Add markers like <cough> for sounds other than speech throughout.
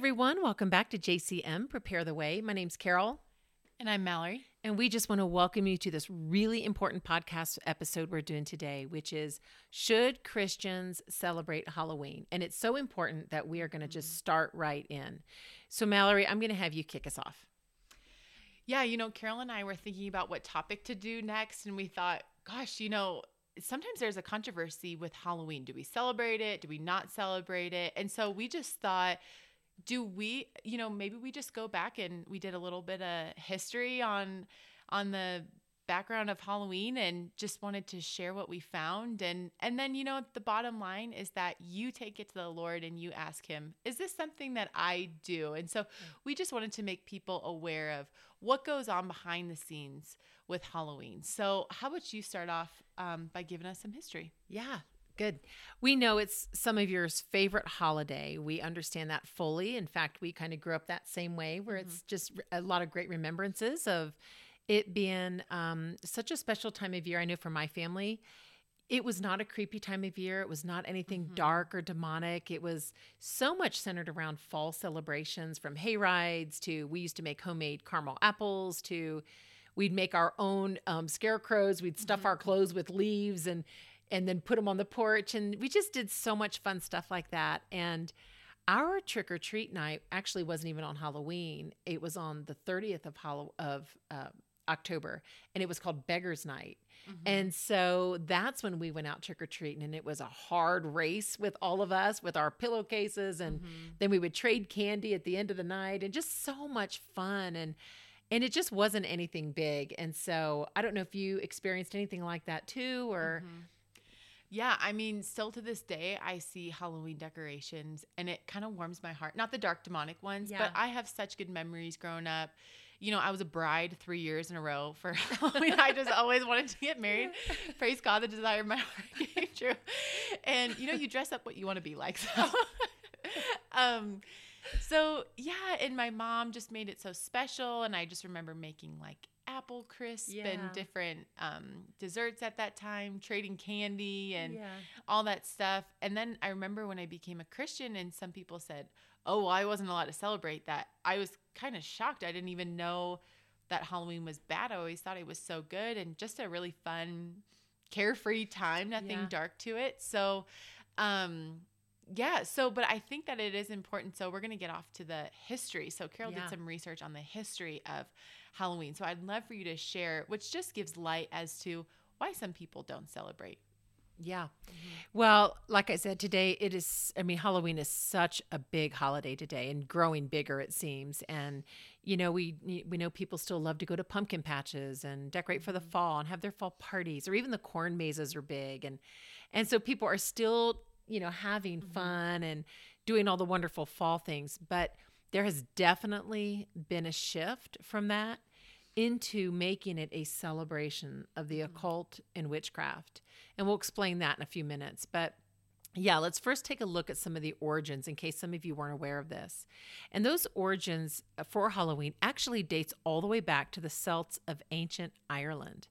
everyone. Welcome back to JCM Prepare the Way. My name's Carol. And I'm Mallory. And we just want to welcome you to this really important podcast episode we're doing today, which is Should Christians Celebrate Halloween? And it's so important that we are going to just mm-hmm. start right in. So, Mallory, I'm going to have you kick us off. Yeah, you know, Carol and I were thinking about what topic to do next, and we thought, gosh, you know, sometimes there's a controversy with Halloween. Do we celebrate it? Do we not celebrate it? And so we just thought, do we, you know, maybe we just go back and we did a little bit of history on on the background of Halloween and just wanted to share what we found. And and then you know the bottom line is that you take it to the Lord and you ask him is this something that I do? And so we just wanted to make people aware of what goes on behind the scenes with Halloween. So how about you start off um, by giving us some history? Yeah Good. We know it's some of your favorite holiday. We understand that fully. In fact, we kind of grew up that same way where mm-hmm. it's just a lot of great remembrances of it being um, such a special time of year. I know for my family, it was not a creepy time of year. It was not anything mm-hmm. dark or demonic. It was so much centered around fall celebrations from hay rides to we used to make homemade caramel apples to we'd make our own um, scarecrows. We'd stuff mm-hmm. our clothes with leaves and and then put them on the porch. And we just did so much fun stuff like that. And our trick or treat night actually wasn't even on Halloween. It was on the 30th of Hall- of uh, October, and it was called Beggars Night. Mm-hmm. And so that's when we went out trick or treating, and it was a hard race with all of us with our pillowcases, and mm-hmm. then we would trade candy at the end of the night, and just so much fun. And and it just wasn't anything big. And so I don't know if you experienced anything like that too, or. Mm-hmm. Yeah, I mean, still to this day, I see Halloween decorations and it kind of warms my heart. Not the dark demonic ones, yeah. but I have such good memories growing up you know, I was a bride three years in a row for <laughs> Halloween. I just always wanted to get married. <laughs> Praise God, the desire of my heart <laughs> came true. And you know, you dress up what you want to be like. So, um, so yeah, and my mom just made it so special, and I just remember making like apple crisp yeah. and different um, desserts at that time, trading candy and yeah. all that stuff. And then I remember when I became a Christian, and some people said, "Oh, well, I wasn't allowed to celebrate that." I was kind of shocked. I didn't even know that Halloween was bad. I always thought it was so good and just a really fun, carefree time. Nothing yeah. dark to it. So, um, yeah so but i think that it is important so we're going to get off to the history so carol yeah. did some research on the history of halloween so i'd love for you to share which just gives light as to why some people don't celebrate yeah. Well, like I said, today it is, I mean, Halloween is such a big holiday today and growing bigger, it seems. And, you know, we, we know people still love to go to pumpkin patches and decorate for the mm-hmm. fall and have their fall parties, or even the corn mazes are big. And, and so people are still you know, having mm-hmm. fun and doing all the wonderful fall things. But there has definitely been a shift from that into making it a celebration of the mm-hmm. occult and witchcraft. And we'll explain that in a few minutes. But yeah, let's first take a look at some of the origins in case some of you weren't aware of this. And those origins for Halloween actually dates all the way back to the Celts of ancient Ireland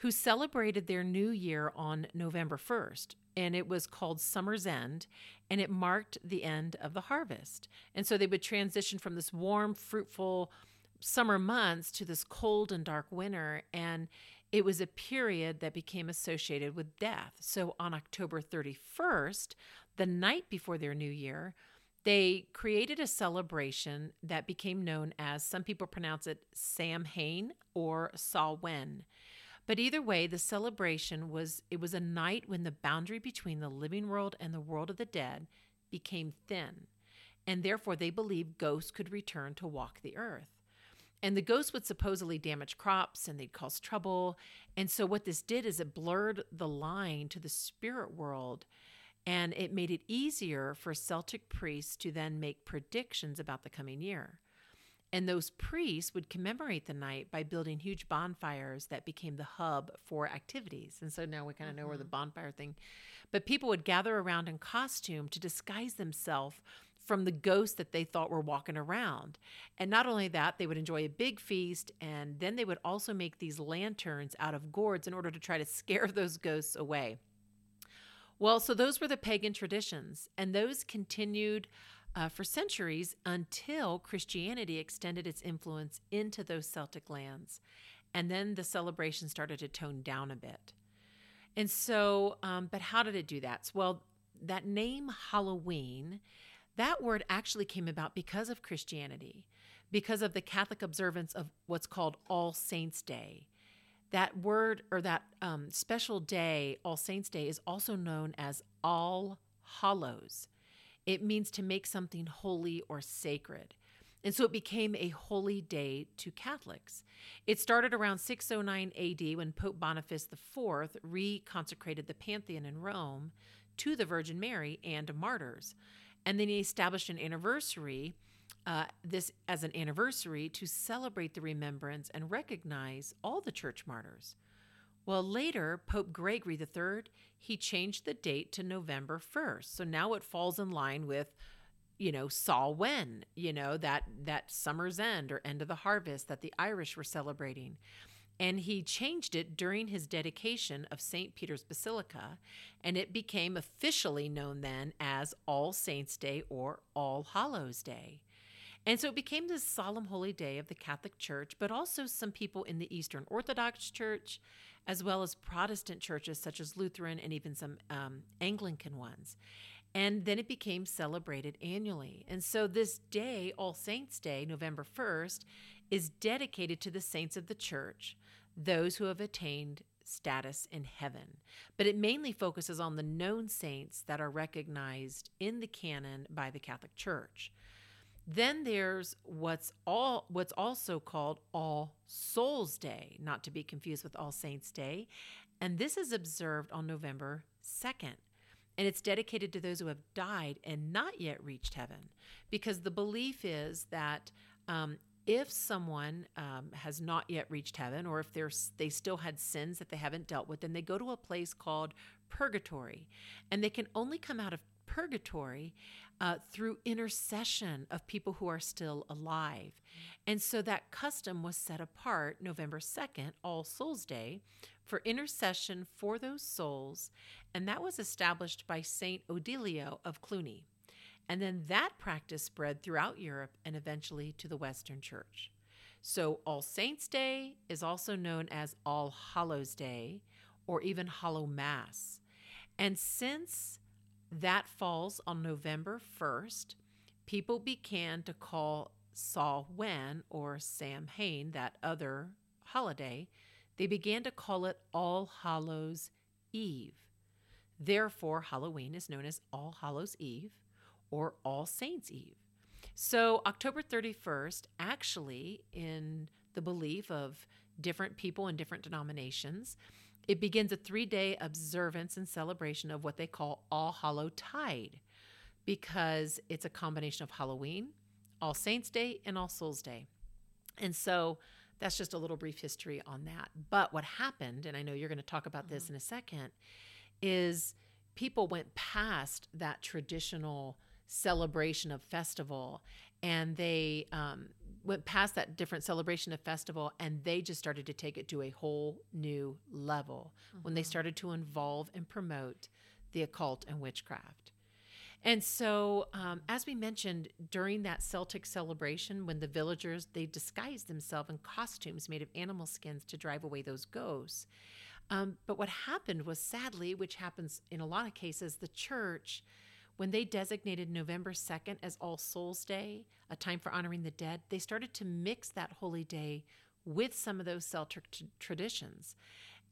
who celebrated their new year on November 1st and it was called Summer's End, and it marked the end of the harvest. And so they would transition from this warm, fruitful summer months to this cold and dark winter, and it was a period that became associated with death. So on October 31st, the night before their new year, they created a celebration that became known as some people pronounce it Samhain or Samhain. But either way, the celebration was it was a night when the boundary between the living world and the world of the dead became thin, and therefore they believed ghosts could return to walk the earth. And the ghosts would supposedly damage crops and they'd cause trouble. And so, what this did is it blurred the line to the spirit world and it made it easier for Celtic priests to then make predictions about the coming year. And those priests would commemorate the night by building huge bonfires that became the hub for activities. And so now we kind of mm-hmm. know where the mm-hmm. bonfire thing. But people would gather around in costume to disguise themselves from the ghosts that they thought were walking around. And not only that, they would enjoy a big feast and then they would also make these lanterns out of gourds in order to try to <laughs> scare those ghosts away. Well, so those were the pagan traditions, and those continued uh, for centuries until Christianity extended its influence into those Celtic lands. And then the celebration started to tone down a bit. And so, um, but how did it do that? Well, that name Halloween, that word actually came about because of Christianity, because of the Catholic observance of what's called All Saints' Day. That word or that um, special day, All Saints' Day, is also known as All Hallows. It means to make something holy or sacred. And so it became a holy day to Catholics. It started around 609 AD when Pope Boniface IV reconsecrated the Pantheon in Rome to the Virgin Mary and martyrs. And then he established an anniversary, uh, this as an anniversary to celebrate the remembrance and recognize all the church martyrs. Well, later, Pope Gregory III, he changed the date to November 1st. So now it falls in line with you know Samhain you know that that summer's end or end of the harvest that the irish were celebrating and he changed it during his dedication of St. Peter's Basilica, and it became officially known then as All Saints' Day or All Hallows' Day. And so it became this solemn holy day of the Catholic Church, but also some people in the Eastern Orthodox Church as well as Protestant churches such as Lutheran and even some um, Anglican ones. And then it became celebrated annually. And so this day, All Saints' Day, November 1st, is dedicated to the saints of the church, those who have attained status in heaven. But it mainly focuses on the known saints that are recognized in the canon by the Catholic Church. Then there's what's all what's also called All Souls Day, not to be confused with All Saints Day, and this is observed on November 2nd. And it's dedicated to those who have died and not yet reached heaven, because the belief is that um, if someone um, has not yet reached heaven, or if they still had sins that they haven't dealt with, then they go to a place called purgatory, and they can only come out of purgatory uh, through intercession of people who are still alive. And so that custom was set apart November 2nd, All Souls Day, for intercession for those souls. And that was established by Saint Odilio of Cluny. And then that practice spread throughout Europe and eventually to the Western Church. So All Saints' Day is also known as All Hallows' Day or even Hallowmas. And since that falls on November 1st. People began to call Samhain or Samhain, that other holiday, they began to call it All Hallows Eve. Therefore, Halloween is known as All Hallows Eve or All Saints Eve. So, October 31st, actually, in the belief of different people in different denominations, it begins a three day observance and celebration of what they call All Hallow Tide because it's a combination of Halloween, All Saints Day, and All Souls Day. And so that's just a little brief history on that. But what happened, and I know you're going to talk about mm-hmm. this in a second, is people went past that traditional celebration of festival and they um, went past that different celebration of festival and they just started to take it to a whole new level mm-hmm. when they mm-hmm. started to involve and promote the occult and witchcraft. And so, um, as we mentioned during that Celtic celebration, when the villagers they disguised themselves in costumes made of animal skins to drive away those ghosts. Um, but what happened was, sadly, which happens in a lot of cases, the church when they designated November 2nd as All Souls Day, a time for honoring the dead, they started to mix that holy day with some of those Celtic t- traditions.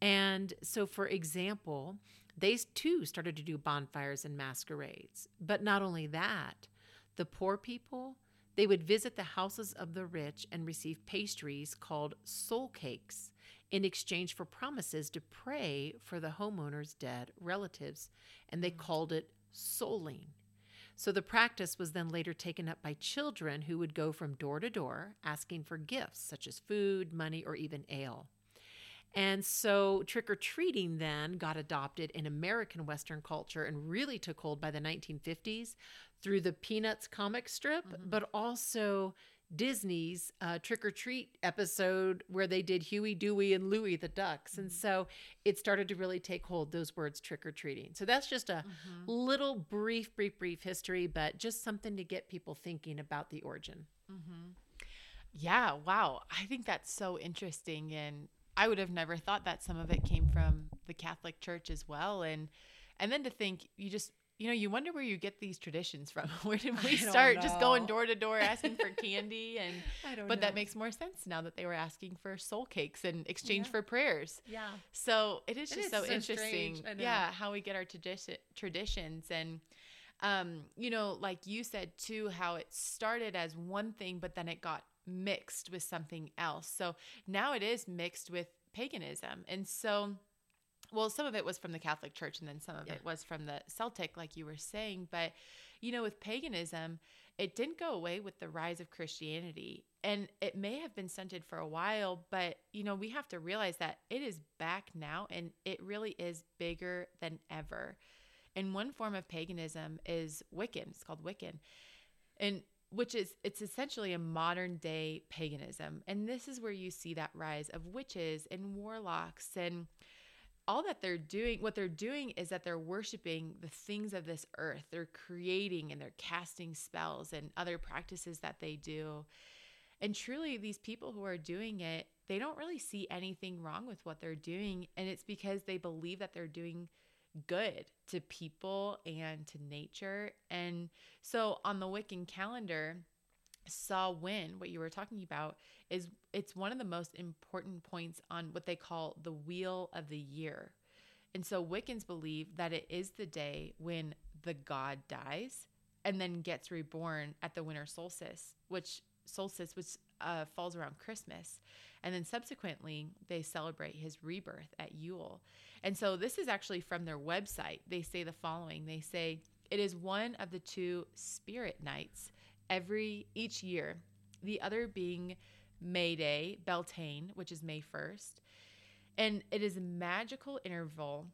And so, for example, they too started to do bonfires and masquerades. But not only that, the poor people, they would visit the houses of the rich and receive pastries called soul cakes in exchange for promises to pray for the homeowner's dead relatives. And they mm. called it souling. So the practice was then later taken up by children who would go from door to door asking for gifts such as food, money, or even ale. And so trick or treating then got adopted in American Western culture and really took hold by the 1950s through the Peanuts comic strip, mm-hmm. but also Disney's uh, Trick or Treat episode where they did Huey, Dewey, and Louie the Ducks. Mm-hmm. And so it started to really take hold, those words trick or treating. So that's just a mm-hmm. little brief, brief, brief history, but just something to get people thinking about the origin. Mm-hmm. Yeah, wow. I think that's so interesting. And I would have never thought that some of it came from the Catholic Church as well. And and then to think you just you know, you wonder where you get these traditions from. <laughs> Where did we start just going door to door <laughs> asking for candy? And but know. that makes more sense now that they were asking for soul cakes in exchange yeah. for prayers. Yeah. So it is it just is so, so, interesting. Yeah, how we get our tradition traditions and um, you know, like you said too, how it started as one thing, but then it got mixed with something else. So now it is mixed with paganism. And so well, some of it was from the Catholic Church and then some of yeah. it was from the Celtic, like you were saying. But, you know, with paganism, it didn't go away with the rise of Christianity. And it may have been stunted for a while, but, you know, we have to realize that it is back now and it really is bigger than ever. And one form of paganism is Wiccan. It's called Wiccan. And which is it's essentially a modern day paganism. And this is where you see that rise of witches and warlocks and all that they're doing, what they're doing is that they're worshiping the things of this earth. They're creating and they're casting spells and other practices that they do. And truly, these people who are doing it, they don't really see anything wrong with what they're doing. And it's because they believe that they're doing good to people and to nature. And so on the Wiccan calendar, Samhain, what you were talking about, is it's one of the most important points on what they call the wheel of the year. And so Wiccans believe that it is the day when the god dies and then gets reborn at the winter solstice, which solstice which uh, falls around Christmas. And then subsequently, they celebrate his rebirth at Yule. And so this is actually from their website. They say the following They say, It is one of the two spirit nights every each year, the other being May Day, Beltane, which is May 1st. And it is a magical interval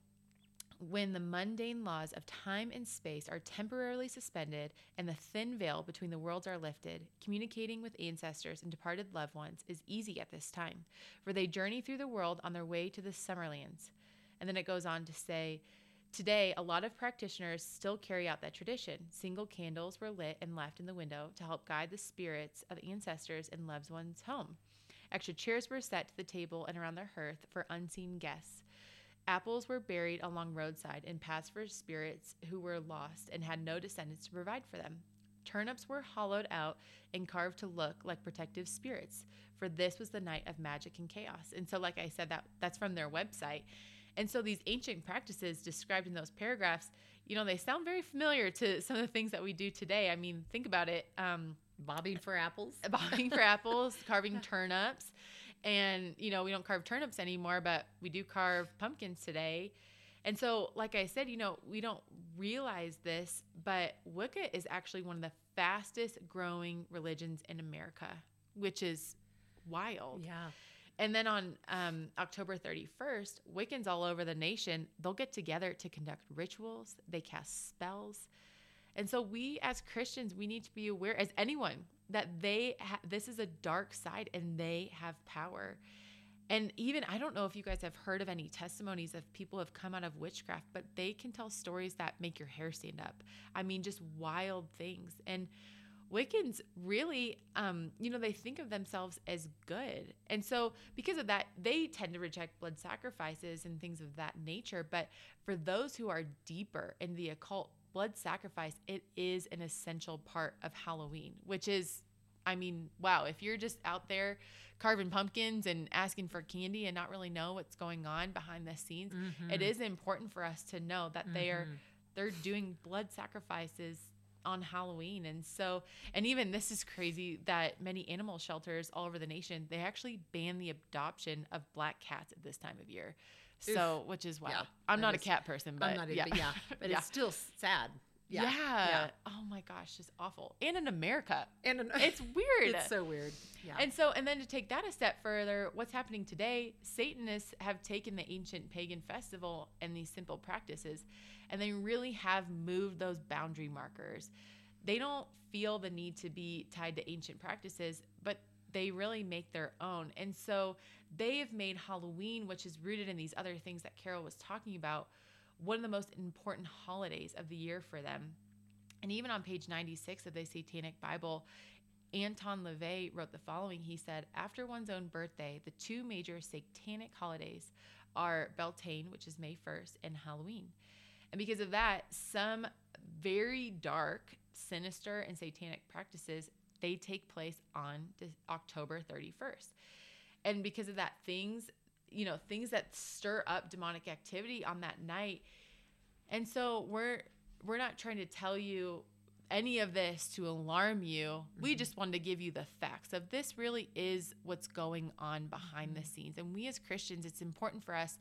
when the mundane laws of time and space are temporarily suspended and the thin veil between the worlds are lifted, communicating with ancestors and departed loved ones is easy at this time, for they journey through the world on their way to the Summerlands. And then it goes on to say, Today, a lot of practitioners still carry out that tradition. Single candles were lit and left in the window to help guide the spirits of ancestors and loved ones home. Extra chairs were set to the table and around the hearth for unseen guests. Apples were buried along roadside and passed for spirits who were lost and had no descendants to provide for them. Turnips were hollowed out and carved to look like protective spirits, for this was the night of magic and chaos. And so, like I said, that that's from their website. And so these ancient practices described in those paragraphs, you know, they sound very familiar to some of the things that we do today. I mean, think about it. Um, bobbing for apples, <laughs> bobbing for apples, <laughs> carving turnips. And, you know, we don't carve turnips anymore, but we do carve pumpkins today. And so, like I said, you know, we don't realize this, but Wicca is actually one of the fastest growing religions in America, which is wild. Yeah. And then on um, October 31st, Wiccans all over the nation, they'll get together to conduct rituals, they cast spells. And so we as Christians, we need to be aware as anyone that they ha- this is a dark side and they have power. And even I don't know if you guys have heard of any testimonies of people who have come out of witchcraft, but they can tell stories that make your hair stand up. I mean, just wild things. And Wiccans really, um, you know, they think of themselves as good. And so, because of that, they tend to reject blood sacrifices and things of that nature. But for those who are deeper in the occult, blood sacrifice, it is an essential part of Halloween, which is, I mean, wow, if you're just out there carving pumpkins and asking for candy and not really know what's going on behind the scenes, mm-hmm. it is important for us to know that mm-hmm. they are mm-hmm. they're doing blood sacrifices on Halloween. And so, and even this is crazy that many animal shelters all over the nation, they actually ban the adoption of black cats at this time of year. So, which is wild. Yeah, I'm not is, a cat person, but I'm not, yeah, but yeah, <laughs> but yeah. it's still sad. Yeah. Yeah. yeah. Oh my gosh, it's awful. And in America. And in, <laughs> it's weird. it's so weird. Yeah. And so, and then to take that a step further, what's happening today? Satanists have taken the ancient pagan festival and these simple practices, and they really have moved those boundary markers. they don't feel the need to be tied to ancient practices, but they really make their own. And so they have made Halloween, which is rooted in these other things that Carol was talking about, one of the most important holidays of the year for them. And even on page 96 of the Satanic Bible, Anton LaVey wrote the following. He said, After one's own birthday, the two major satanic holidays are Beltane, which is May 1st, and Halloween. And because of that, some very dark, sinister, and satanic practices they take place on October 31st. And because of that, things, you know, things that stir up demonic activity on that night. And so we're we're not trying to tell you any of this to alarm you. Mm-hmm. We just wanted to give you the facts of this really is what's going on behind mm-hmm. the scenes. And we as Christians, it's important for us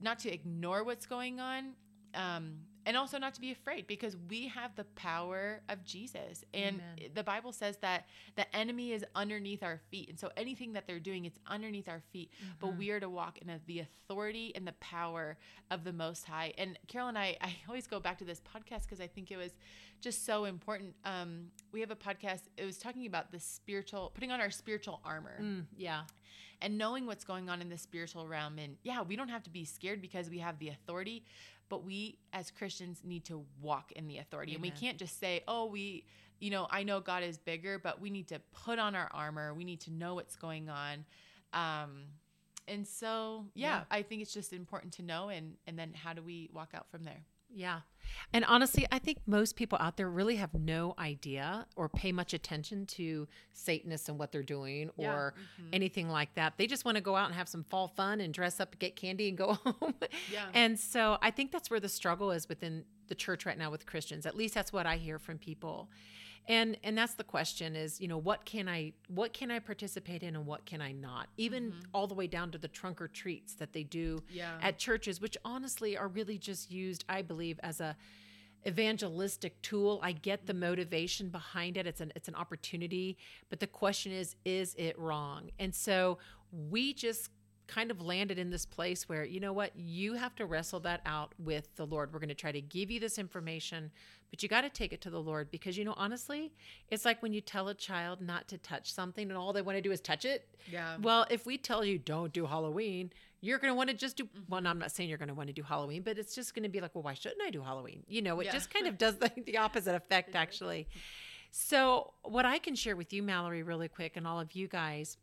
not to ignore what's going on, um, and also not to be afraid because we have the power of Jesus. And Amen. the Bible says that the enemy is underneath our feet. And so anything that they're doing, it's underneath our feet. Mm-hmm. But we are to walk in a, the authority and the power of the Most High. And Carol and I, <laughs> I always go back to this podcast because I think it was just so important. Um, we have a podcast, it was talking about the spiritual, putting on our spiritual armor. Mm, yeah and knowing what's going on in the spiritual realm. And yeah, we don't have to be scared because we have the authority, but we as Christians need to walk in the authority. Amen. And we can't just say, oh, we, you know, I know God is bigger, but we need to put on our armor. We need to know what's going on. Um, and so, yeah, yeah, I think it's just important to know. And, and then how do we walk out from there? Yeah. And honestly, I think most people out there really have no idea or pay much attention to Satanists and what they're doing or yeah. mm-hmm. anything like that. They just want to go out and have some fall fun and dress up, get candy, and go <laughs> home. Yeah. And so I think that's where the struggle is within the church right now with Christians. At least that's what I hear from people and and that's the question is you know what can i what can i participate in and what can i not? Even mm-hmm. all the way down to the trunk or treats that they do yeah. at churches which honestly are really just used i believe as a evangelistic tool. I get the motivation behind it. It's an it's an opportunity. But the question is is it wrong? And so we just kind of landed in this place where, you know what, you have to wrestle that out with the Lord. We're going to try to give you this information, but you got to take it to the Lord because, you know, honestly, it's like when you tell a child not to touch something and all they want to do is touch it. Yeah. Well, if we tell you don't do Halloween, you're going to want to just do, mm-hmm. well, no, I'm not saying you're going to want to do Halloween, but it's just going to be like, well, why shouldn't I do Halloween? You know, it yeah. just kind of <laughs> does the, the opposite effect, actually. So, what I can share with you, Mallory, really quick, and all of you guys,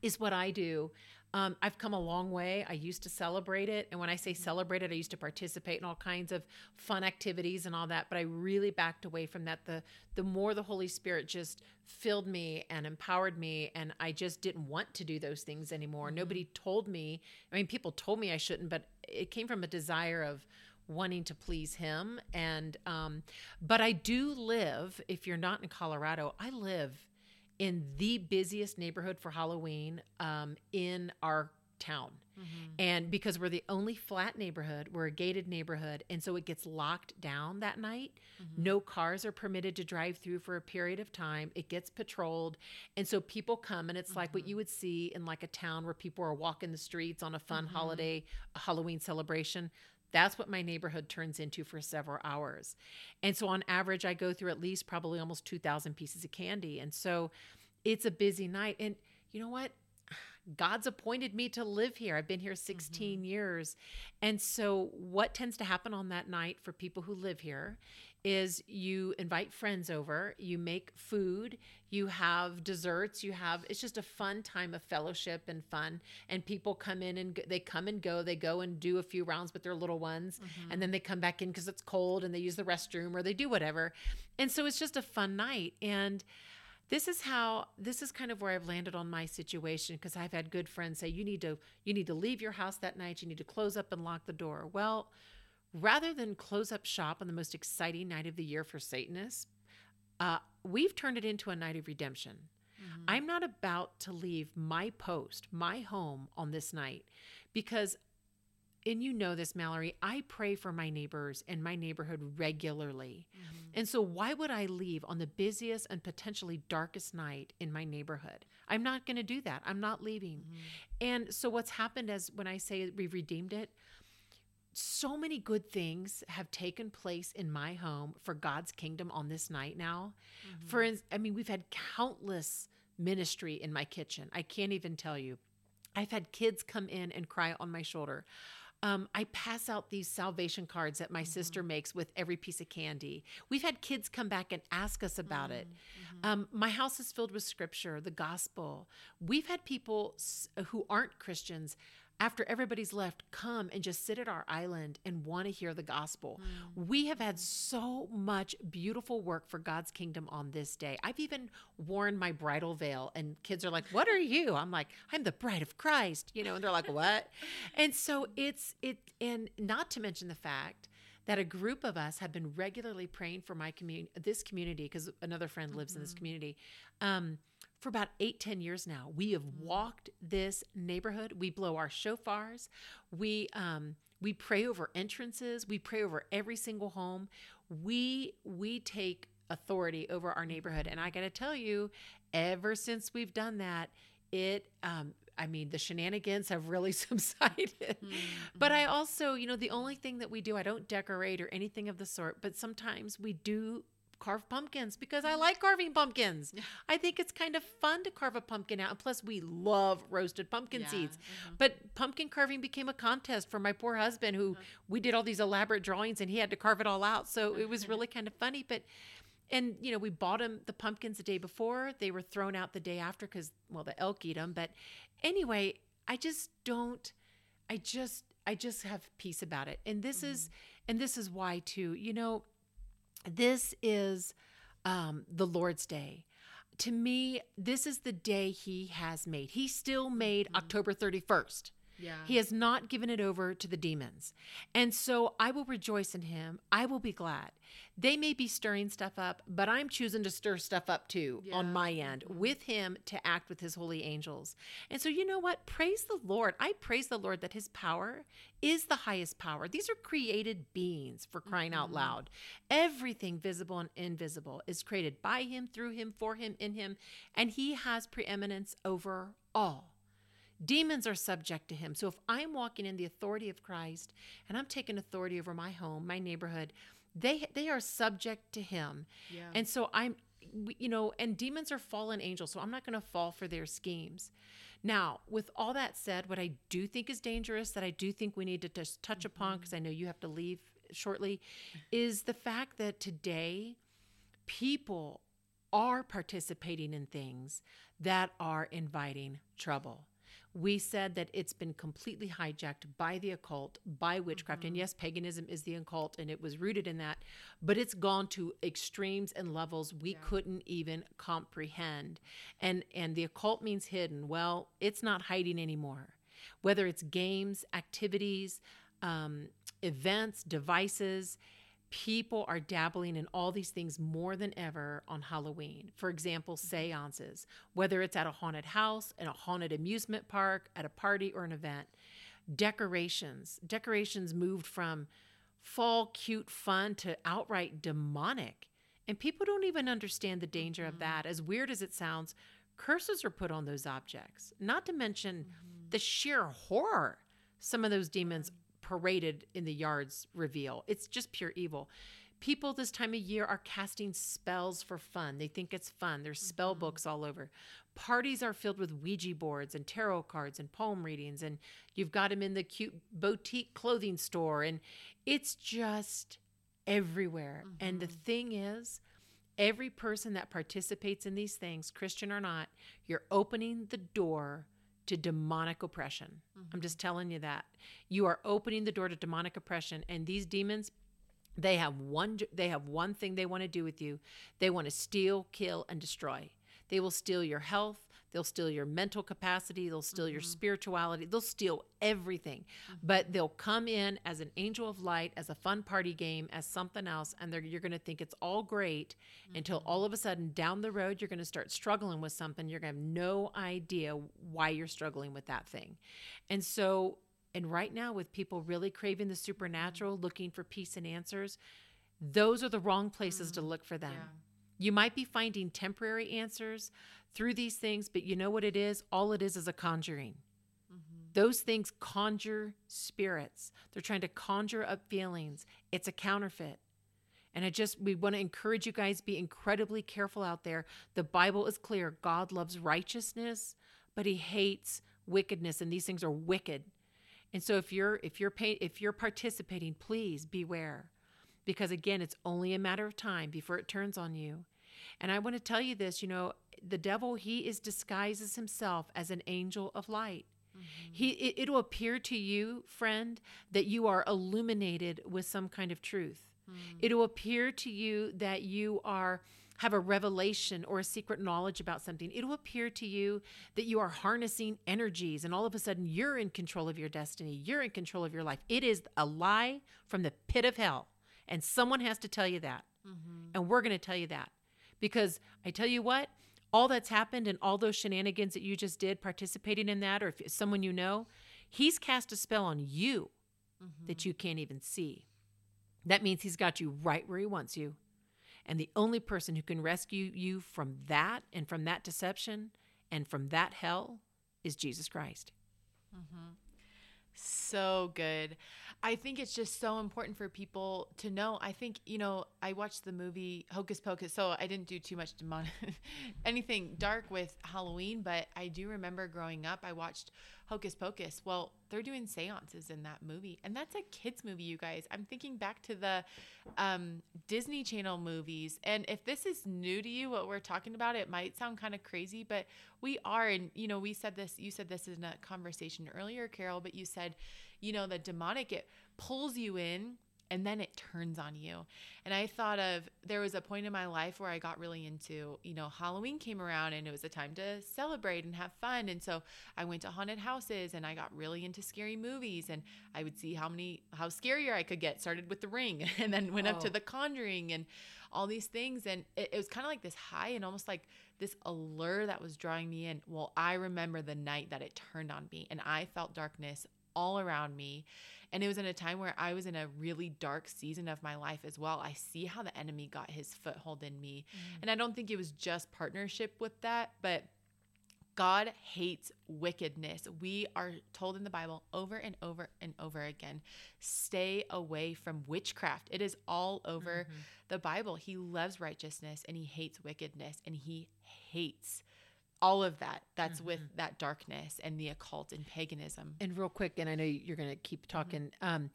is what I do um, I've come a long way. I used to celebrate it. And when I say mm-hmm. celebrate it, I used to participate in all kinds of fun activities and all that. But I really backed away from that. The, the more the Holy Spirit just filled me and empowered me, and I just didn't want to do those things anymore. Mm-hmm. Nobody told me. I mean, people told me I shouldn't, but it came from a desire of, wanting to please him and um but i do live if you're not in colorado i live in the busiest neighborhood for Halloween um, in our town. Mm-hmm. And because we're the only flat neighborhood, we're a gated neighborhood. And so it gets locked down that night. Mm-hmm. No cars are permitted to drive through for a period of time. It gets patrolled. And so people come, and it's mm-hmm. like what mm-hmm. you would see in like a town where people are walking the streets on a fun mm-hmm. holiday, a Halloween celebration. That's what my neighborhood turns into for several hours. And so on average, I go through at least probably almost 2,000 pieces of candy. And so it's a busy night. And you know what? <sighs> God's appointed me to live here. I've been here 16 mm-hmm. years. And so, what tends to happen on that night for people who live here is you invite friends over, you make food, you have desserts, you have it's just a fun time of fellowship and fun. And people come in and they come and go. They go and do a few rounds with their little ones, mm-hmm. and then they come back in because it's cold and they use the restroom or they do whatever. And so it's just a fun night. And this is how this is kind of where I've landed on my situation because I've had good friends say you need to you need to leave your house that night, you need to close up and lock the door. Well, rather than close up shop on the most exciting night of the year for Satanists, uh, we've turned it into a night of redemption. Mm-hmm. I'm not about to leave my post, my home on this night because and you know this, Mallory, I pray for my neighbors and my neighborhood regularly. Mm-hmm. And so, why would I leave on the busiest and potentially darkest night in my neighborhood? I'm not going to do that. I'm not leaving. Mm-hmm. And so, what's happened is when I say we've redeemed it, so many good things have taken place in my home for God's kingdom on this night now. Mm-hmm. For I mean, we've had countless ministry in my kitchen. I can't even tell you. I've had kids come in and cry on my shoulder. Um, I pass out these salvation cards that my mm-hmm. sister makes with every piece of candy. We've had kids come back and ask us about mm-hmm. it. Um, my house is filled with scripture, the gospel. We've had people who aren't Christians after everybody's left, come and just sit at our island and want to hear the gospel. Mm. We have had so much beautiful work for God's kingdom on this day. I've even worn my bridal veil, and kids are like, What are you? I'm like, I'm the bride of Christ, you know, and they're like, What? and so it's, it, and not to mention the fact that a group of us have been regularly praying for my community, this community, because another friend lives mm-hmm. in this mm-hmm. community. Um, for about eight, ten years now. We have mm-hmm. walked this neighborhood. We blow our shofars. We um, we pray over entrances. We pray over every single home. We we take authority over our neighborhood. And I got to tell you, ever since we've done that, it um, I mean, the shenanigans have really <laughs> subsided. Mm-hmm. But I also, you know, the only thing that we do, I don't decorate or anything of the sort, but sometimes we do carve pumpkins because I like carving pumpkins. I think it's kind of fun to carve a pumpkin out. And plus, we love roasted pumpkin yeah. seeds. Mm-hmm. But pumpkin carving became a contest for my poor husband, who uh-huh. we did all these elaborate drawings and he had to carve it all out. So it was <laughs> really kind of funny. But and you know we bought him the pumpkins the day before they were thrown out the day after because well the elk eat them but anyway i just don't i just i just have peace about it and this mm-hmm. is and this is why too you know this is um, the Lord's Day. To me, this is the day He has made. He still made mm-hmm. October 31st. Yeah. He has not given it over to the demons. And so I will rejoice in him. I will be glad. They may be stirring stuff up, but I'm choosing to stir stuff up too yeah. on my end mm-hmm. with him to act with his holy angels. And so, you know what? Praise the Lord. I praise the Lord that his power is the highest power. These are created beings for crying mm-hmm. out loud. Everything visible and invisible is created by him, through him, for him, in him, and he has preeminence over all. Demons are subject to him. So if I'm walking in the authority of Christ and I'm taking authority over my home, my neighborhood, they they are subject to him. Yeah. And so I'm you know, and demons are fallen angels, so I'm not going to fall for their schemes. Now, with all that said, what I do think is dangerous that I do think we need to just touch mm-hmm. upon because I know you have to leave shortly is the fact that today people are participating in things that are inviting trouble we said that it's been completely hijacked by the occult, by witchcraft. Mm-hmm. And yes, paganism is the occult and it was rooted in that, but it's gone to extremes and levels we yeah. couldn't even comprehend. And and the occult means hidden. Well, it's not hiding anymore. Whether it's games, activities, um, events, devices, people are dabbling in all these things more than ever on Halloween. For example, mm-hmm. seances, whether it's at a haunted house, in a haunted amusement park, at a party or an event. Decorations. Decorations moved from fall, cute, fun to outright demonic. And people don't even understand the danger mm-hmm. of that. As weird as it sounds, curses are put on those objects, not to mention mm-hmm. the sheer horror some of those demons paraded in the yards reveal. It's just pure evil. People this time of year are casting spells for fun. They think it's fun. There's spell mm-hmm. books all over. Parties are filled with Ouija boards and tarot cards and poem readings, and you've got them in the cute boutique clothing store, and it's just everywhere. Mm-hmm. And the mm-hmm. thing is, every person that participates in these things, Christian or not, you're opening the door to demonic oppression. Mm-hmm. I'm just telling you that. You are opening the door to demonic oppression and these demons they have one they have one thing they want to do with you. They want to steal, kill and destroy. They will steal your health, They'll steal your mental capacity, they'll steal mm-hmm. your spirituality, they'll steal everything. Mm-hmm. But they'll come in as an angel of light, as a fun party game, as something else, and you're going to think it's all great mm-hmm. until all of a sudden down the road you're going to start struggling with something. You're going to have no idea why you're struggling with that thing. And so, and right now, with people really craving the supernatural, mm-hmm. looking for peace and answers, those are the wrong places to mm-hmm. look for them. Yeah. You might be finding temporary answers through these things, but you know what it is? All it is is a conjuring. Mm-hmm. those things conjure spirits. They're trying to conjure up feelings. It's a counterfeit. And I just, we want to encourage you guys be incredibly careful out there. The Bible is clear God loves righteousness, but he hates wickedness, and these things are wicked. And so if you're if you're pay, if you're participating, please beware. Because again, it's only a matter of time before it turns on you. And I want to tell you this, you know, the devil he is disguises himself as an angel of light. Mm-hmm. He it, it'll appear to you, friend, that you are illuminated with some kind of truth. Mm. It'll appear to you that you are have a revelation or a secret knowledge about something, it will appear to you that you are harnessing energies and all of a sudden you're in control of your destiny. You're in control of your life. It is a lie from the pit of hell. And someone has to tell you that. Mm-hmm. And we're going to tell you that. Because I tell you what, all that's happened and all those shenanigans that you just did participating in that, or if someone you know, he's cast a spell on you mm-hmm. that you can't even see. That means he's got you right where he wants you. And the only person who can rescue you from that and from that deception and from that hell is Jesus Christ. Mm-hmm. So good. I think it's just so important for people to know. I think, you know, I watched the movie Hocus Pocus, so I didn't do too much demon <laughs> anything dark with Halloween, but I do remember growing up, I watched Hocus Pocus. Well, they're doing seances in that movie, and that's a kids movie, you guys. I'm thinking back to the um, Disney Channel movies, and if this is new to you, what we're talking about, it might sound kind of crazy, but we are, and you know, we said this, you said this in a conversation earlier, Carol, but you said, you know, the demonic, it pulls you in and then it turns on you. And I thought of there was a point in my life where I got really into, you know, Halloween came around and it was a time to celebrate and have fun. And so I went to haunted houses and I got really into scary movies and I would see how many how scarier I could get. Started with The Ring <laughs> and then went oh. up to oh. The Conjuring and all these things and it, it was kind of like this high and almost like this allure that was drawing me in. Well, I remember the night that it turned on me and I felt darkness all around me. And it was in a time where I was in a really dark season of my life as well. I see how the enemy got his foothold in me. Mm. And I don't think it was just partnership with that, but God hates wickedness. We are told in the Bible over and over and over again stay away from witchcraft. It is all over mm-hmm. the Bible. He loves righteousness and he hates wickedness and he hates all of that that's mm-hmm. with that darkness and the occult and paganism and real quick and i know you're going to keep mm-hmm. talking mm-hmm. um,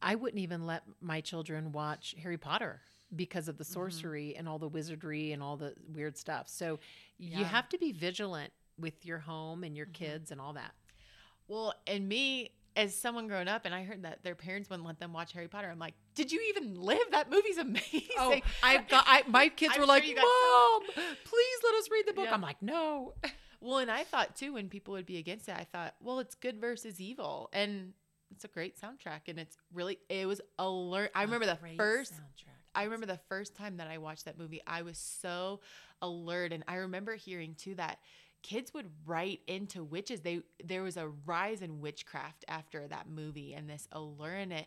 i wouldn't even let my children watch harry potter because of the mm-hmm. sorcery mm-hmm. and all the wizardry and all the weird stuff so yeah. you have to be vigilant with your home and your mm-hmm. kids and all that well and me as someone grown up and I heard that their parents wouldn't let them watch Harry Potter, I'm like, did you even live? That movie's <laughs> amazing. Oh, I've got, I, my <laughs> kids were like, Mom, please let us read the book. Yeah. I'm like, no. <laughs> Well, and I thought too, when people would be against it, I thought, well, it's good versus evil. And it's a great soundtrack. And it's really, it was alert. I remember the first, soundtrack. I remember the first time that I watched that movie, I was so alert. And I remember hearing too that kids would write into witches. They there was a rise in witchcraft after that movie and this allure in it.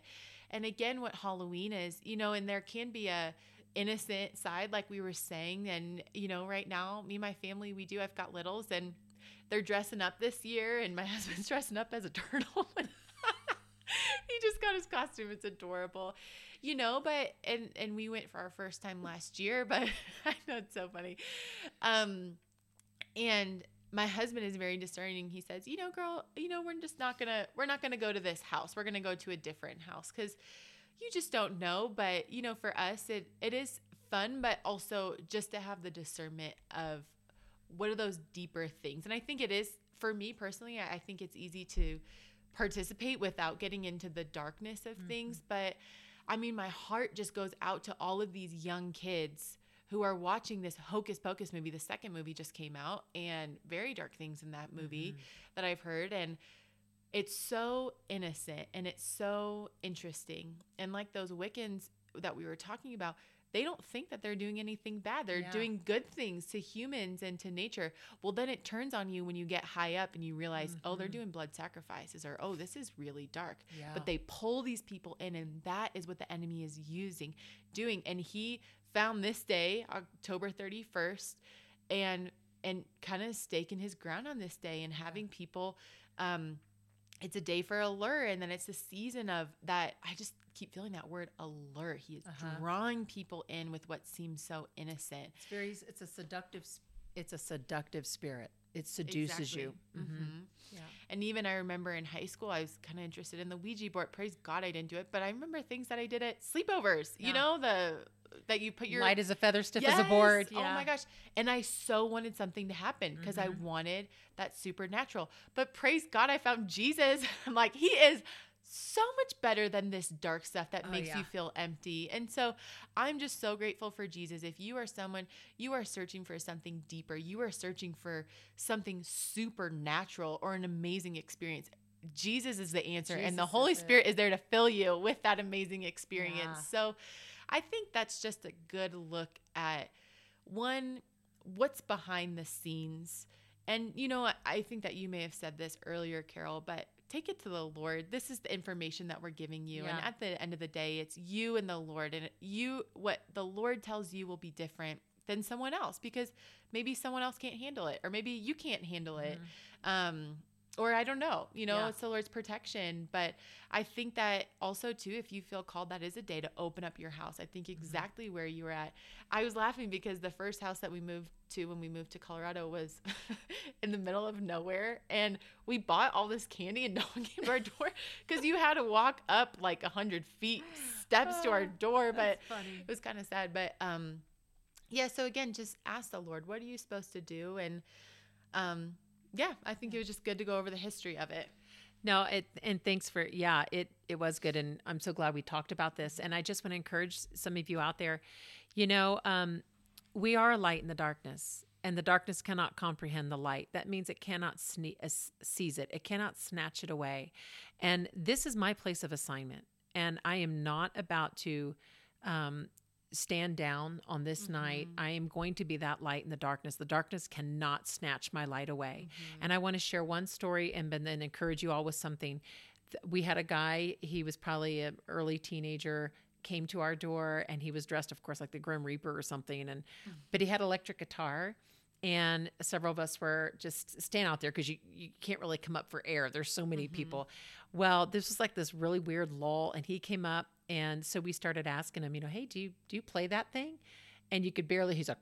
And again, what Halloween is, you know, and there can be a innocent side, like we were saying. And, you know, right now, me and my family, we do, I've got littles and they're dressing up this year, and my <laughs> husband's dressing up as a turtle. <laughs> he just got his costume. It's adorable. You know, but and and we went for our first time last year, <laughs> but I know it's so funny. Um and my husband is very discerning. He says, "You know, girl, you know, we're just not going to we're not going to go to this house. We're going to go to a different house cuz you just don't know, but you know, for us it it is fun, but also just to have the discernment of what are those deeper things. And I think it is for me personally, I think it's easy to participate without getting into the darkness of mm-hmm. things, but I mean, my heart just goes out to all of these young kids who are watching this Hocus Pocus movie. The second movie just came out, and very dark things in that movie mm-hmm. that I've heard. And it's so innocent and it's so interesting. And like those Wiccans that we were talking about, they don't think that they're doing anything bad. They're yeah. doing good things to humans and to nature. Well, then it turns on you when you get high up and you realize, mm-hmm. oh, they're mm-hmm. doing blood sacrifices or, oh, this is really dark. Yeah. But they pull these people in, and that is what the enemy is using, doing. And he found this day, October 31st, and and kind of staking his ground on this day and having people um, it's a day for allure and then it's the season of that i just keep feeling that word allure he is uh-huh. drawing people in with what seems so innocent it's very it's a seductive it's a seductive spirit it seduces exactly. you mm-hmm. Mm-hmm. yeah and even i remember in high school i was kind of interested in the ouija board praise god i didn't do it but i remember things that i did at sleepovers yeah. you know the that you put your light as a feather, stiff yes. as a board. Yeah. Oh my gosh! And I so wanted something to happen because mm-hmm. I wanted that supernatural. But praise God, I found Jesus. <laughs> I'm like, He is so much better than this dark stuff that oh, makes yeah. you feel empty. And so I'm just so grateful for Jesus. If you are someone, you are searching for something deeper, you are searching for something supernatural or an amazing experience. Jesus is the answer, Jesus and the Holy Spirit is there to fill you with that amazing experience. Yeah. So, I think that's just a good look at one, what's behind the scenes. And, you know, I think that you may have said this earlier, Carol, but take it to the Lord. This is the information that we're giving you. Yeah. And at the end of the day, it's you and the Lord. And you, what the Lord tells you will be different than someone else because maybe someone else can't handle it or maybe you can't handle it. Mm-hmm. Um, or I don't know, you know, yeah. it's the Lord's protection. But I think that also too, if you feel called, that is a day to open up your house. I think mm-hmm. exactly mm-hmm. where you were at. I was laughing because the first house that we moved to when we moved to Colorado was <laughs> in the middle of nowhere, and we bought all this candy and <laughs> no one came to our door because you had to walk up like a hundred feet steps to our door. But funny. it was kind of sad. But um, yeah. So again, just ask the Lord, what are you supposed to do, and um yeah, I think it was just good to go over the history of it. No, it and thanks for yeah, it it was good and I'm so glad we talked about this. And I just want to encourage some of you out there, you know, um, we are a light in the darkness and the darkness cannot comprehend the light. That means it cannot sne- uh, seize it. It cannot snatch it away. And this is my place of assignment. And I am not about to um, stand down on this mm-hmm. night. I am going to be that light in the darkness. The darkness cannot snatch my light away. Mm-hmm. And I want to share one story and then encourage you all with something. We had a guy, he was probably an early teenager, came to our door and he was dressed, of course, like the Grim Reaper or something. And mm-hmm. but he had electric guitar and several of us were just staying out there because you, you can't really come up for air. There's so many mm-hmm. people. Well, this was like this really weird lull, and he came up and so we started asking him, you know, hey, do you do you play that thing? And you could barely, he's like,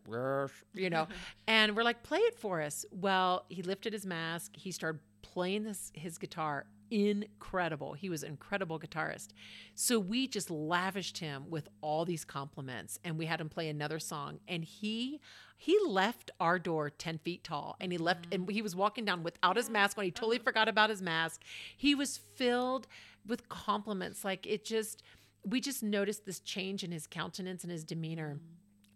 you know, <laughs> and we're like, play it for us. Well, he lifted his mask, he started playing this his guitar incredible. He was an incredible guitarist. So we just lavished him with all these compliments and we had him play another song and he he left our door 10 feet tall and he left and he was walking down without his mask on. He totally uh-huh. forgot about his mask. He was filled with compliments like it just we just noticed this change in his countenance and his demeanor.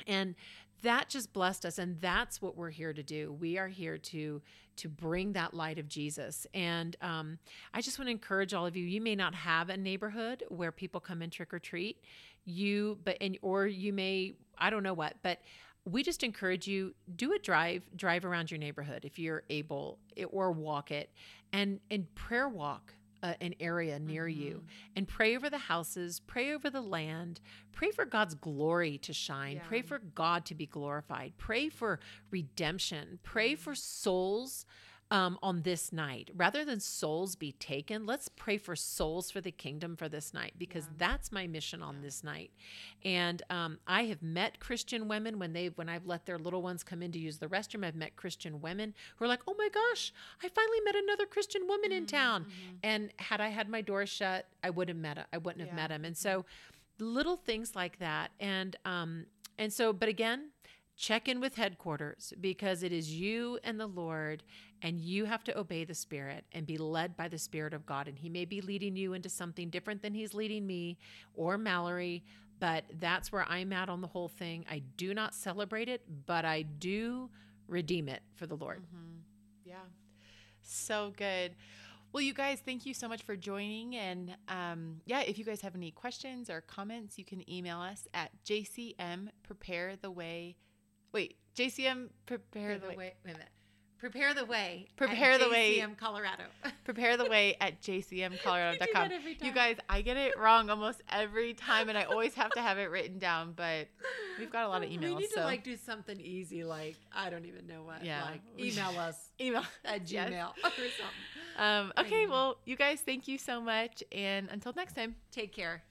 And that just blessed us and that's what we're here to do. We are here to to bring that light of jesus. And um, i just want to encourage all of you you may not have a neighborhood where people come in trick or treat. You but and or you may i don't know what but we just encourage you do a drive drive around your neighborhood if you're able or walk it. And and prayer walk an area near mm-hmm. you and pray over the houses, pray over the land, pray for God's glory to shine, yeah. pray for God to be glorified, pray for redemption, pray for souls um, on this night. Rather than souls be taken, let's pray for souls for the kingdom for this night because yeah. that's my mission on yeah. this night. And um, I have met Christian women when they when I've let their little ones come in to use the restroom. I've met Christian women who are like, "Oh my gosh, I finally met another Christian woman mm-hmm, in town." Mm-hmm. And had I had my door shut, I would have met. I wouldn't have yeah. met him. And so, little things like that. And um, and so, but again, check in with headquarters because it is you and the Lord, and you have to obey the Spirit and be led by the Spirit of God. And He may be leading you into something different than He's leading me or Mallory, but that's where I'm at on the whole thing. I do not celebrate it, but I do redeem it for the Lord. Mm-hmm. Yeah. So good. Well, you guys, thank you so much for joining. And um, yeah, if you guys have any questions or comments, you can email us at jcmpreparetheway Wait, JCM prepare the, the way. way. Wait a minute. Prepare the way. Prepare the way. JCM Colorado. <laughs> prepare the way at jcmcolorado.com. <laughs> You guys, I get it wrong almost every time, and I always have to have it written down. But We've got a lot of emails. <laughs> We need so. to like do something easy, like I don't even know what. Yeah. Like email us email at Yes. Gmail or something. Um, okay, know. well, you guys, thank you so much, and until next time. Take care.